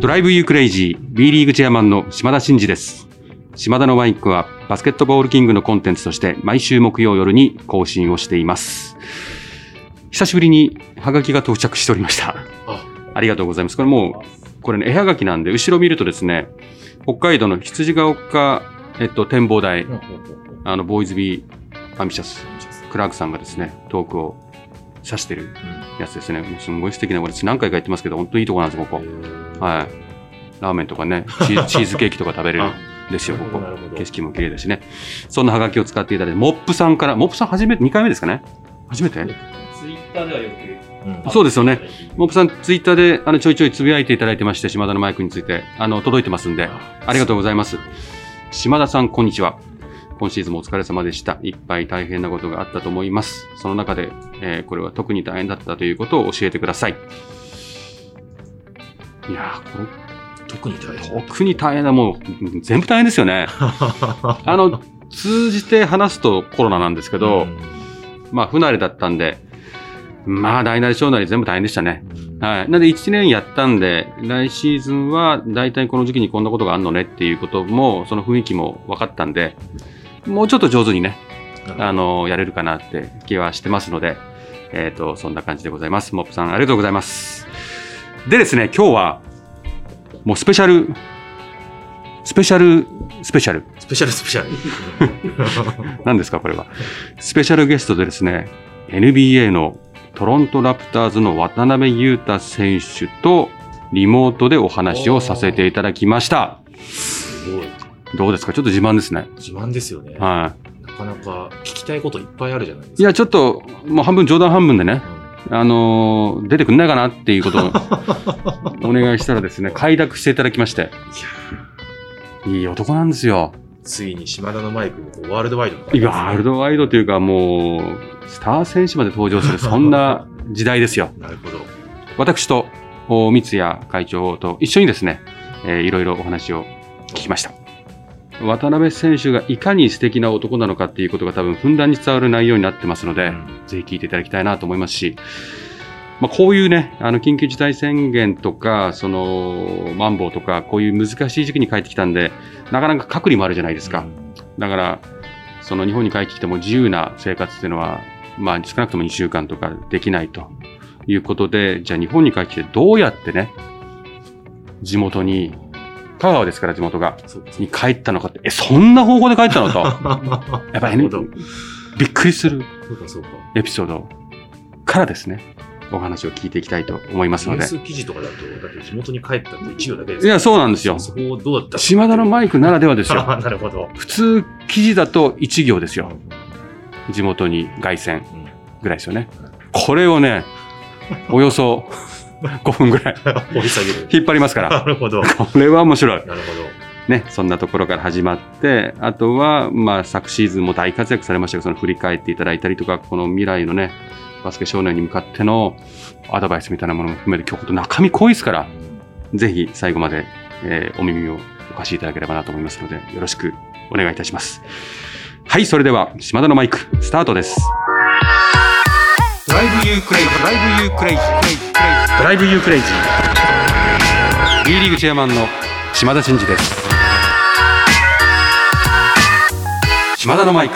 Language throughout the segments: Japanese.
Drive you crazy B リーグチェアマンの島田真二です。島田のマイクはバスケットボールキングのコンテンツとして毎週木曜夜に更新をしています。久しぶりにハガキが到着しておりました。あありがとうございます。これもう、これね、絵はがきなんで、後ろ見るとですね、北海道の羊ヶ丘、えっと、展望台、あの、 Boys be ambitious、クラークさんがですね、トークを指してるやつですね。もうすごい素敵な、私何回か言ってますけど、本当にいいとこなんです、ここ。はい。ラーメンとかね、チーチーズケーキとか食べれるんですよ、ここなるほど。景色も綺麗だしね。そんなハガキを使っていただいて、モップさんから、モップさん初めて、2回目ですかね？初めて？ツイッターではよく。そうですよね。モップさん、ツイッターであのちょいちょいつぶやいていただいてまして、島田のマイクについて、あの、届いてますんで、ありがとうございます。島田さん、こんにちは。今シーズンもお疲れ様でした。いっぱい大変なことがあったと思います。その中で、えーこれは特に大変だったということを教えてください。いやー、こ特に大れ、変。特に大変だ。もう、うん全部大変ですよね。あの、通じて話すとコロナなんですけど、まあ、不慣れだったんで、まあ、大なり小なり全部大変でしたね。はい。なんで1年やったんで、来シーズンは大体この時期にこんなことがあるのねっていうことも、その雰囲気も分かったんで、もうちょっと上手にね、あの、やれるかなって気はしてますので、えっ、と、そんな感じでございます。モップさん、ありがとうございます。でですね、今日は、もうスペシャル、スペシャル、スペシャル。スペシャルスペシャル。何ですか、これは。スペシャルゲストでですね、NBA のトロントラプターズの渡辺裕太選手とリモートでお話をさせていただきました。すごい。どうですか？ちょっと自慢ですね。自慢ですよね。はなかなか聞きたいこといっぱいあるじゃないですい。か。いや、ちょっと、もう半分冗談半分でね、あのー出てくんないかなっていうことを お願いしたらですね、快諾していただきまして、いい男なんですよ。ついに島田のマイクワールドワイドにいや、ワールドワイドというかもう、スター選手まで登場する、そんな 時代ですよ。なるほど。私とお三谷会長と一緒にですね、えーいろいろお話を聞きました。渡辺選手がいかに素敵な男なのかっていうことが多分ふんだんに伝わる内容になってますので、うんぜひ聞いていただきたいなと思いますし、まあ、こういうね、あの緊急事態宣言とか、その、マンボウとか、こういう難しい時期に帰ってきたんで、なかなか隔離もあるじゃないですか。だから、その日本に帰ってきても自由な生活っていうのは、まあ少なくとも2週間とかできないということで、じゃあ日本に帰ってきてどうやってね、地元に、香川ですから地元が、に帰ったのかって、え、そんな方法で帰ったのと、やっぱりねびっくりする。エピソードからですね、お話を聞いていきたいと思いますので。ニュース記事とかだと、だって地元に帰ったって一行だけですいや、そうなんですよ。そこどうだった島田のマイクならではですよ。あなるほど。普通、記事だと1行ですよ。地元に凱旋ぐらいですよね。これをね、およそ 5分ぐらい 掘り下げる。引っ張りますから。なるほど。な るこれは面白い。ほど。ね、そんなところから始まって、あとは、まあ、昨シーズンも大活躍されましたけど、その振り返っていただいたりとか、この未来のね、バスケ少年に向かってのアドバイスみたいなものも含めて、今日と中身濃いですから、ぜひ最後まで、えーお耳をお貸しいただければなと思いますので、よろしくお願いいたします。はい、それでは、島田のマイク、スタートです。 Drive you crazy、Drive you crazy、Drive you crazy。B リーグチェアマンの島田真二です。島田のマイク。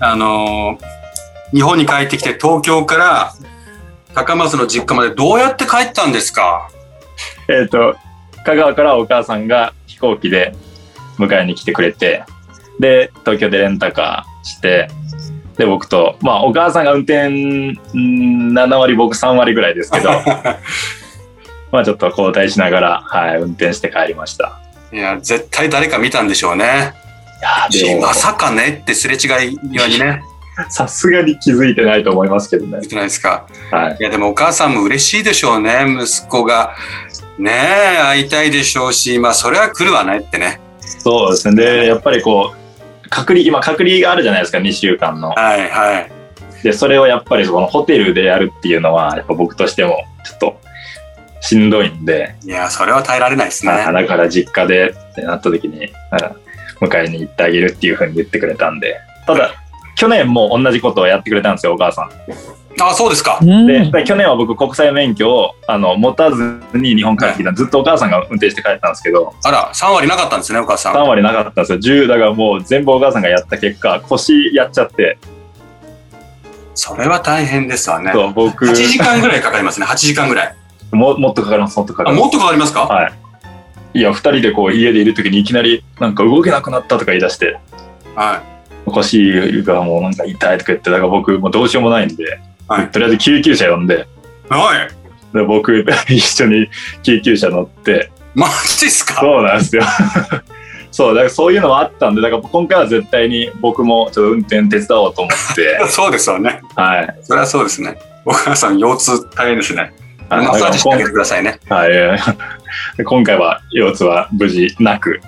あのー日本に帰ってきて東京から高松の実家までどうやって帰ったんですか？えっ、と、香川からお母さんが飛行機で迎えに来てくれて、で、東京でレンタカーして、で、僕と、まあ、お母さんが運転、んー7割、僕3割ぐらいですけど、まあ、ちょっと交代しながら、はい、運転して帰りました。いや、絶対誰か見たんでしょうね。いやま、さかねってすれ違い際にね、さすがに気づいてないと思いますけどね言っ。てないですか。はい。いや、でもお母さんも嬉しいでしょうね。息子が。ねえ、会いたいでしょうし、まあ、それは来るわねってね。そうですね。で、やっぱりこう、隔離、今隔離があるじゃないですか、2週間の。はい、はい。で、それをやっぱりそのホテルでやるっていうのは、やっぱ僕としてもちょっとしんどいんで、いや、それは耐えられないですね。あだから実家でってなった時に、あ迎えに行ってあげるっていうふうに言ってくれたんで、ただ、去年も同じことをやってくれたんですよ、お母さん。あ、そうですか。うん。で、で去年は僕国際免許をあの持たずに日本帰ってきたずっとお母さんが運転して帰ったんですけど。あら、3割なかったんですね、お母さん。3割なかったんですよ。10だからもう全部お母さんがやった結果腰やっちゃって。それは大変ですわね。そう僕。8時間ぐらいかかりますね、8時間ぐらい。ももっとかかります。もっとかかあ、ります。もっとかかりますか？はい。いや2人でこう家でいる時にいきなりなんか動けなくなったとか言い出して。は腰がもうなんか痛いとか言ってだから僕もうどうしようもないんで、はいとりあえず救急車呼んでい。はい。で僕 一緒に救急車乗ってマジっすか？そうなんですよ そうだからそういうのもあったんでだから今回は絶対に僕もちょっと運転手伝おうと思って そうですよね。はいそれはそうですね。お母さん、腰痛大変ですね。マはいッサージしてあげてくださいね。はい、で今回は腰痛は無事なく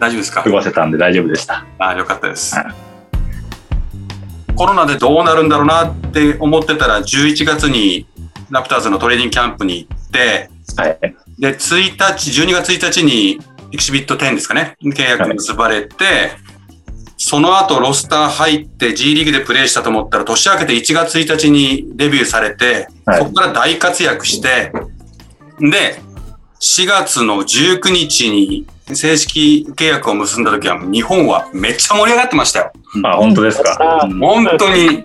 大丈夫ですか？過ごせたんで大丈夫でしたあよかったですはい。コロナでどうなるんだろうなって思ってたら、11月にラプターズのトレーニングキャンプに行って、はい。で、1日、12月1日にエキシビット10ですかね、契約結ばれて、その後ロスター入って G リーグでプレーしたと思ったら、年明けて1月1日にデビューされて、はい。そこから大活躍して、で、4月の19日に正式契約を結んだ時は日本はめっちゃ盛り上がってましたよ。あ本当ですか？あ本当に。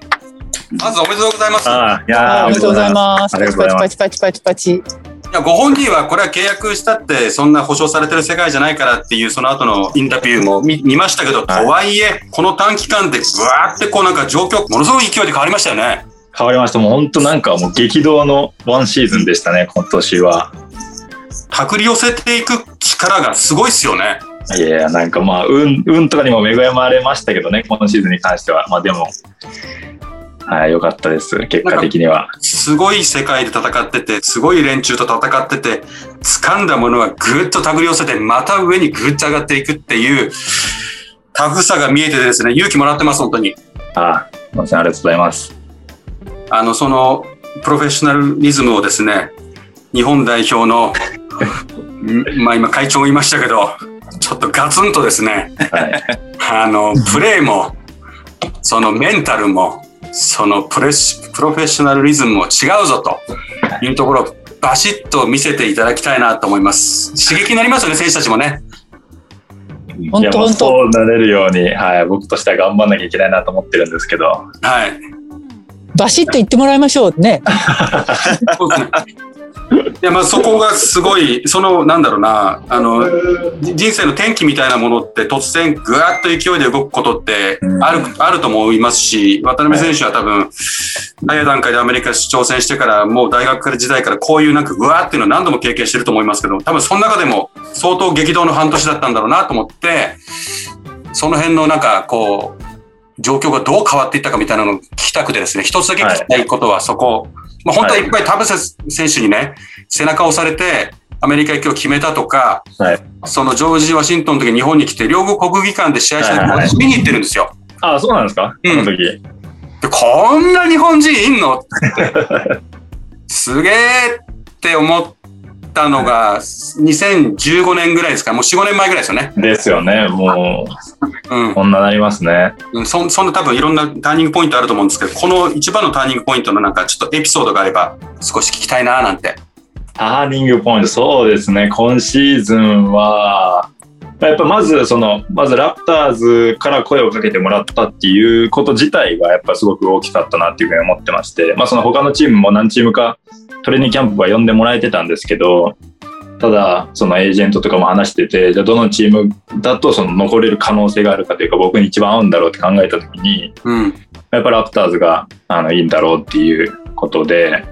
まずおめでとうございます。あいやーおめでとうございます。ありパチパがとうございますチパチパチパチパチ。いやご本人はこれは契約したってそんな保証されてる世界じゃないからっていうその後のインタビューも見見ましたけど、とはいえこの短期間でぐわーってこうなんか状況ものすごい勢いで変わりましたよね。変わりましたもう本当なんかもう激動のワンシーズンでしたね今年は手繰り寄せていく力がすごいっすよね。いやいやなんかまあ運運とかにも恵まれましたけどね今シーズンに関してはまあでもはい良かったです結果的にはすごい世界で戦ってて、すごい連中と戦ってて、掴んだものはぐっと手繰り寄せて、また上にぐっと上がっていくっていうタフさが見えててですね、勇気もらってます、本当に。あすいませんありがとうございますあの、その、プロフェッショナリズムをですね、日本代表の、んまあ今会長も言いましたけど、ちょっとガツンとですね、はいあの、プレーも、そのメンタルも、そのプレッシプロフェッショナルリズムも違うぞというところをバシッと見せていただきたいなと思います。刺激になりますよね、選手たちもね。本当本当そうなれるように、はい、僕としては頑張んなきゃいけないなと思ってるんですけどはい。バシッと言ってもらいましょうね。いやまあそこがすごい、そのなんだろうな、あのじ人生の転機みたいなものって突然ぐわっと勢いで動くことってうん。ある,、あると思いますし、渡辺選手は多分、早い。段階でアメリカ挑戦してから、もう大学時代からこういうなんかぐわーっていうのを何度も経験してると思いますけど、多分その中でも相当激動の半年だったんだろうなと思って、その辺のなんかこう、状況がどう変わっていったかみたいなのを聞きたくてですね、一つだけ聞きたいことはそこ、まあ、本当はいっぱい田臥選手にね、背中を押されて、アメリカ行きを決めたとか、はい。そのジョージ・ワシントンの時に日本に来て、両国国技館で試合した時はいはい私見に行ってるんですよ。あそうなんですか、うん。その時。でこんな日本人いんの？って。すげえって思ったのが、2015年ぐらいですか？もう4、5年前ぐらいですよね。ですよねもううこんななりますねん。そそんな多分いろんなターニングポイントあると思うんですけど、この一番のターニングポイントのなんかちょっとエピソードがあれば少し聞きたいななんて。ターニングポイント、そうですね、今シーズンは、やっぱまず、その、まずラプターズから声をかけてもらったっていうこと自体が、やっぱすごく大きかったなっていうふうに思ってまして、まあその他のチームも何チームかトレーニングキャンプは呼んでもらえてたんですけど、ただ、そのエージェントとかも話してて、じゃあどのチームだとその残れる可能性があるかというか、僕に一番合うんだろうって考えたときに、うん。やっぱラプターズがあのいいんだろうっていうことで、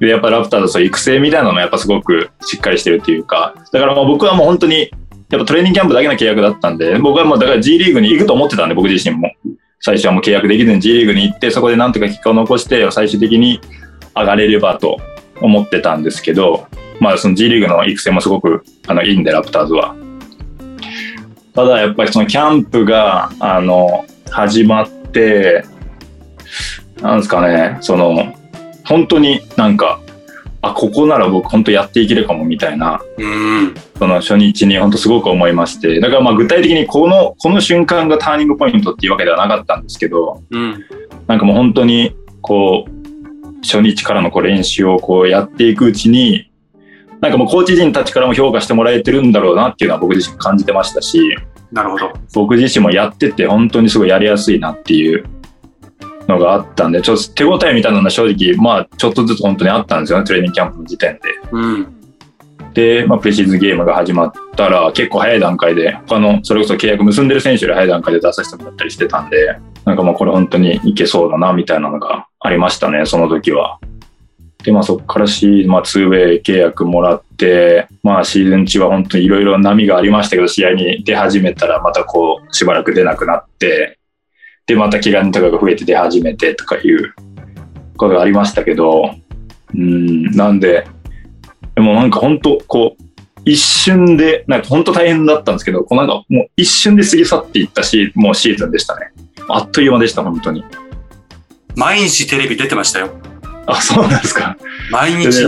で、やっぱラプターズ育成みたいなのもやっぱすごくしっかりしてるっていうか、だからもう僕はもう本当に、やっぱトレーニングキャンプだけの契約だったんで、僕はもうだから G リーグに行くと思ってたんで、僕自身も。最初はもう契約できずに G リーグに行って、そこでなんとか結果を残して、最終的に上がれればと思ってたんですけど、まあその G リーグの育成もすごくあのいいんで、ラプターズは。ただやっぱりそのキャンプが、あの、始まって、なんですかね、その、本当になんか、あ、ここなら僕本当やっていけるかもみたいな、うん。その初日に本当すごく思いまして、だからまあ具体的にこの、この瞬間がターニングポイントっていうわけではなかったんですけど、うん。なんかもう本当に、こう、初日からのこう練習をこうやっていくうちに、なんかもうコーチ陣たちからも評価してもらえてるんだろうなっていうのは僕自身感じてましたし、なるほど。僕自身もやってて本当にすごいやりやすいなっていうのがあったんで、ちょっと手応えみたいなのは正直、まあちょっとずつ本当にあったんですよね、トレーニングキャンプの時点で。うん。で、まあ、プレシーズンゲームが始まったら結構早い段階で他のそれこそ契約結んでる選手より早い段階で出させてもらったりしてたんでなんかもうこれ本当にいけそうだなみたいなのがありましたねその時は。でまあそこからシー、まあ、2ウェイ契約もらって、まあ、シーズン中は本当にいろいろ波がありましたけど試合に出始めたらまたこうしばらく出なくなってでまた怪我とかが増えて出始めてとかいうことがありましたけどうんなんででもなんか本当こう一瞬でなんか本当大変だったんですけどこうなんかもう一瞬で過ぎ去っていったしもうシーズンでしたねあっという間でした本当に毎日テレビ出てましたよ。あそうなんですか毎日。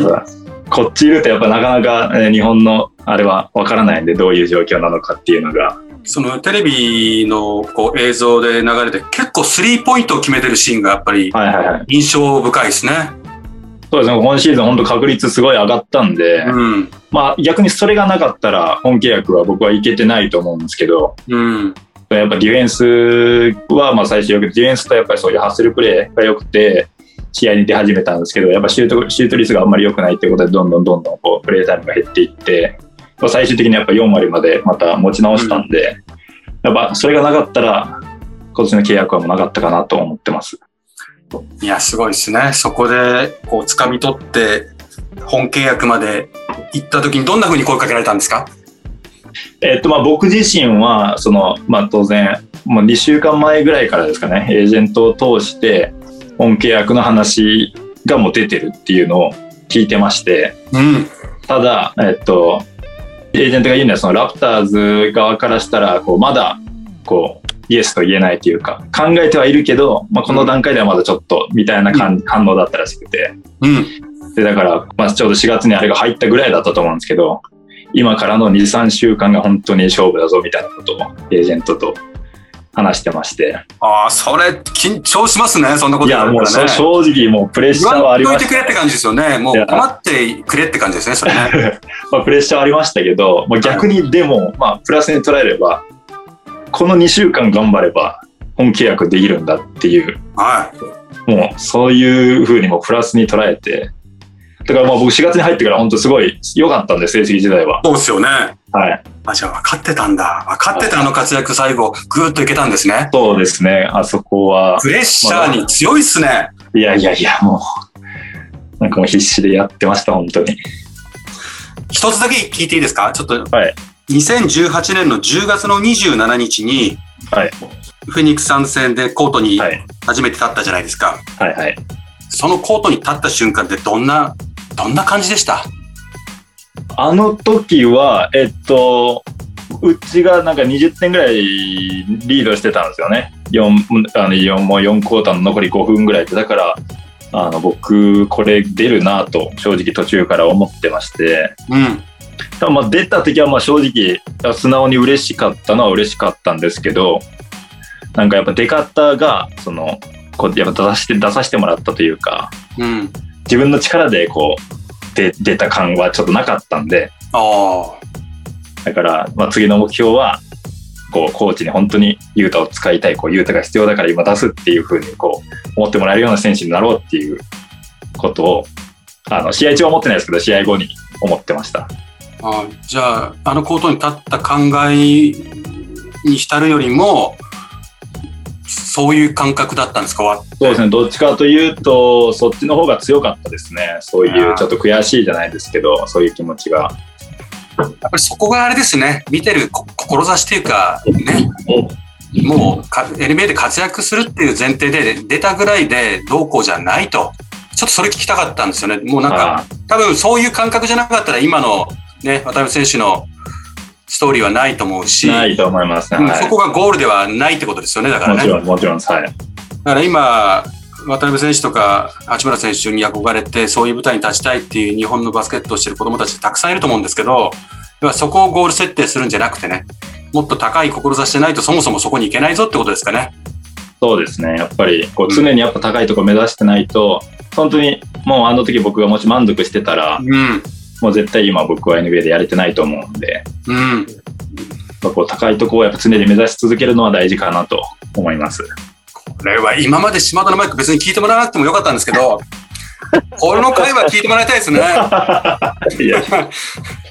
こっちいるとやっぱなかなか、えー日本のあれはわからないんでどういう状況なのかっていうのがそのテレビのこう映像で流れて結構スリーポイントを決めてるシーンがやっぱりはいはいはい印象深いですね。そうですね今シーズン本当確率すごい上がったんで、うん。まあ逆にそれがなかったら本契約は僕はいけてないと思うんですけどうん。やっぱディフェンスはまあ最初よくディフェンスとやっぱりそういうハッスルプレーが良くて試合に出始めたんですけどやっぱシュートシュート率があんまり良くないっていうことでどんどんどんどんこうプレータイムが減っていって、まあ最終的にやっぱ4割までまた持ち直したんで、やっぱそれがなかったら今年の契約はもうなかったかなと思ってます。いや、すごいですね。そこでこう掴み取って本契約まで行った時にどんな風に声かけられたんですか？えっとまあ僕自身はその、まあ、当然もう2週間前ぐらいからですかねエージェントを通して本契約の話がもう出てるっていうのを聞いてましてうん。ただ、えっと、エージェントが言うのはそのラプターズ側からしたらこうまだこうイエスと言えないというか考えてはいるけど、まあ、この段階ではまだちょっとみたいな感反応だったらしくて。うん。でだから、まあ、ちょうど4月にあれが入ったぐらいだったと思うんですけど今からの23週間が本当に勝負だぞみたいなことをエージェントと話してましてああ、それ緊張しますね。そんなこといやもう。正直もうプレッシャーはありましたんといてくれって感じですよね。もいうや困ってくれって感じですね、それね。まあ、プレッシャーはありましたけど、まあ、逆にでも、まあ、プラスに捉えればこの2週間頑張れば本契約できるんだっていうはい。もうそういうふうにもプラスに捉えてだからまあ僕4月に入ってから本当すごい良かったんで成績自体は。そうですよね。はい。あ、じゃあ分かってたんだ。分かってたあの活躍最後、ぐーっといけたんですね。そうですね。あそこは。プレッシャーに強いっすね。いやいやいや、もう、なんかもう必死でやってました、本当に。一つだけ聞いていいですか？ちょっと。はい。2018年の10月の27日に、はい。フェニックス参戦でコートにはい。初めて立ったじゃないですか。はいはい。そのコートに立った瞬間ってどんな、どんな感じでした？あの時は、えっと、うちがなんか20点ぐらいリードしてたんですよね。4, あの4もう4クォーターの残り5分ぐらいで。だから、あの僕、これ出るなと正直途中から思ってまして、うん。まあ出た時はまあ正直素直に嬉しかったのは嬉しかったんですけど、なんかやっぱ出方が、その、こうやっぱ出させて、出させてもらったというか、うん。自分の力でこう、で出た感はちょっとなかったんで、ああ。だから、まあ、次の目標は、こう、コーチに本当にユータを使いたい、こう、ユータが必要だから今出すっていうふうに、こう、思ってもらえるような選手になろうっていうことを、あの、試合中は思ってないですけど、試合後に思ってました。あじゃあ、あのコートに立った考えに浸るよりも、そういう感覚だったんですか？わそうですね、どっちかというと、そっちの方が強かったですね。そういう、ちょっと悔しいじゃないですけど、そういう気持ちが。やっぱりそこがあれですね、見てるこ志というか、ね、もうか NBA で活躍するっていう前提で出たぐらいでどうこうじゃないと。ちょっとそれ聞きたかったんですよね。もうなんか、あ多分そういう感覚じゃなかったら今のね、渡辺選手のストーリーはないと思うし、ないと思いますね。うんはいそこがゴールではないってことですよね、だからね。もちろん、もちろん。はい。だから今、渡辺選手とか八村選手に憧れて、そういう舞台に立ちたいっていう日本のバスケットをしてる子供たちたくさんいると思うんですけど、要はそこをゴール設定するんじゃなくてね、もっと高い志してないとそもそもそこに行けないぞってことですかね。そうですね。やっぱり、こう、常にやっぱ高いところ目指してないと、本当にもうあの時僕がもし満足してたら、うん。もう絶対今僕は NBA でやれてないと思うんで、うん。やっぱこう高いところをやっぱ常に目指し続けるのは大事かなと思います。これは今まで島田のマイク別に聞いてもらわなくてもよかったんですけど、この回は聞いてもらいたいですね。いや、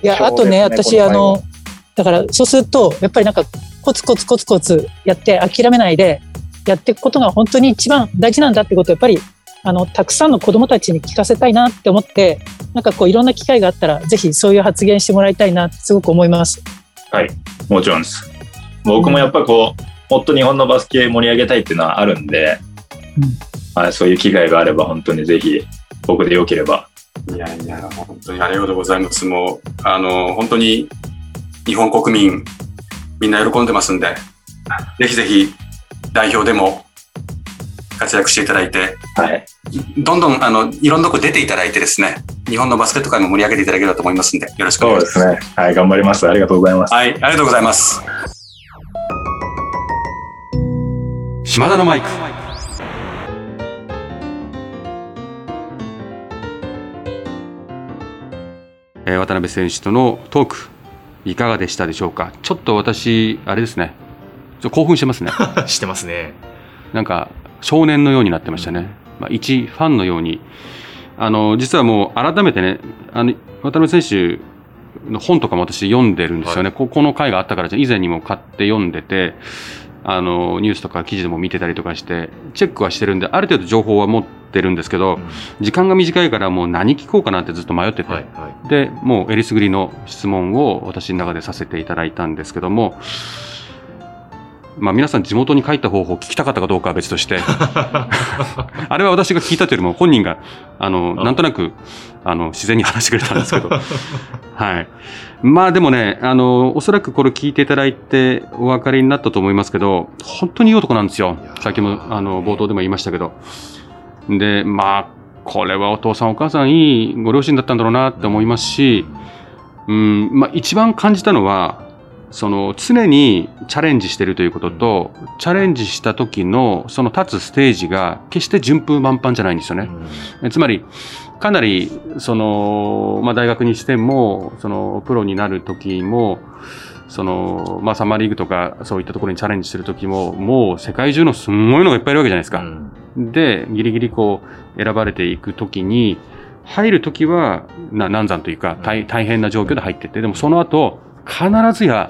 いや、あとね、私、あの、だから、そうすると、やっぱりなんか、コツコツコツコツやって諦めないで、やっていくことが本当に一番大事なんだってことを、やっぱり、あの、たくさんの子供たちに聞かせたいなって思って、なんかこう、いろんな機会があったら、ぜひそういう発言してもらいたいなってすごく思います。もちろんです。僕もやっぱこう、もっと日本のバスケ盛り上げたいっていうのはあるんで、はい、そういう機会があれば本当にぜひ僕でよければ。いやいや、本当にありがとうございます。もう、あの、本当に日本国民、みんな喜んでますんで、ぜひぜひ代表でも活躍していただいて、はい。どんどん、あの、いろんなとこ出ていただいてですね、日本のバスケット界も盛り上げていただければと思いますんで、よろしくおそう願いします。ですね。はい、頑張ります。ありがとうございます。はい、ありがとうございます。島田のマイク。えー渡辺選手とのトーク、いかがでしたでしょうか？ちょっと私、あれですね。ちょ興奮してますね。してますね。なんか、少年のようになってましたね。まあ、一ファンのように。あの、実はもう改めてね、あの、渡辺選手の本とかも私読んでるんですよね。ここの回があったから、以前にも買って読んでて、あの、ニュースとか記事でも見てたりとかして、チェックはしてるんで、ある程度情報は持ってるんですけど、時間が短いからもう何聞こうかなってずっと迷ってて、はい、はい。で、もうえりすぐりの質問を私の中でさせていただいたんですけども、まあ皆さん地元に帰った方法を聞きたかったかどうかは別として、あれは私が聞いたというよりも本人が、あの、あ。なんとなく、あの、自然に話してくれたんですけど、はい。まあでもね、あの、おそらくこれ聞いていただいてお分かりになったと思いますけど、本当にいい男なんですよ。さっきも、あの、冒頭でも言いましたけど。で、まあ、これはお父さんお母さんいいご両親だったんだろうなって思いますし、うん、まあ一番感じたのは、その常にチャレンジしてるということと、チャレンジした時のその立つステージが決して順風満帆じゃないんですよね。えつまり、かなり、その、まあ、大学にしても、その、プロになる時も、その、まあ、サマーリーグとか、そういったところにチャレンジする時も、もう世界中のすんごいのがいっぱいいるわけじゃないですか。で、ギリギリこう、選ばれていく時に、入る時は、な、難産というか、大大変な状況で入ってって、でもその後、必ずや、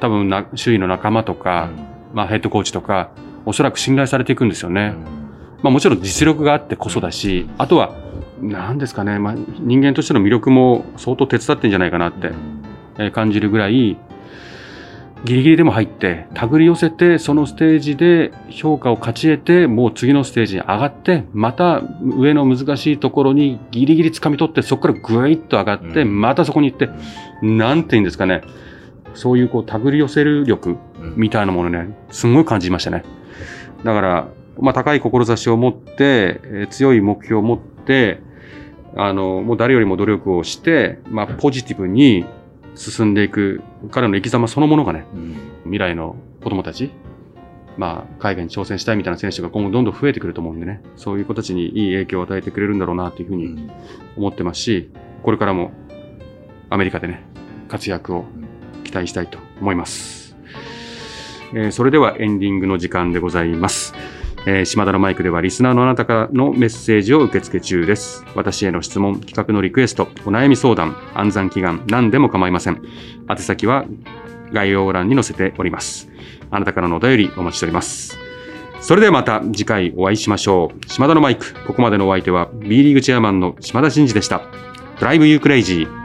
多分な、周囲の仲間とか、まあ、ヘッドコーチとか、おそらく信頼されていくんですよね。まあもちろん実力があってこそだし、あとは、なんですかね、まあ人間としての魅力も相当手伝ってんじゃないかなってえー感じるぐらい、ギリギリでも入って、手繰り寄せて、そのステージで評価を勝ち得て、もう次のステージに上がって、また上の難しいところにギリギリ掴み取って、そこからぐいっと上がって、うん。またそこに行って、なんて言うんですかね、そういうこう手繰り寄せる力みたいなものね、すごい感じましたね。だから、まあ、高い志を持って、えー強い目標を持って、あの、もう誰よりも努力をして、まあ、ポジティブに進んでいく、彼の生き様そのものがね、未来の子供たち、まあ、海外に挑戦したいみたいな選手が今後どんどん増えてくると思うんでね、そういう子たちにいい影響を与えてくれるんだろうなというふうに思ってますし、これからもアメリカでね、活躍を期待したいと思います。えーそれではエンディングの時間でございます。えー島田のマイクではリスナーのあなたからのメッセージを受け付け中です。私への質問、企画のリクエスト、お悩み相談、暗算祈願、何でも構いません。宛先は概要欄に載せております。あなたからのお便りお待ちしております。それではまた次回お会いしましょう。島田のマイク、ここまでのお相手は B リーグチェアマンの島田真二でした。ドライブユークレイジー。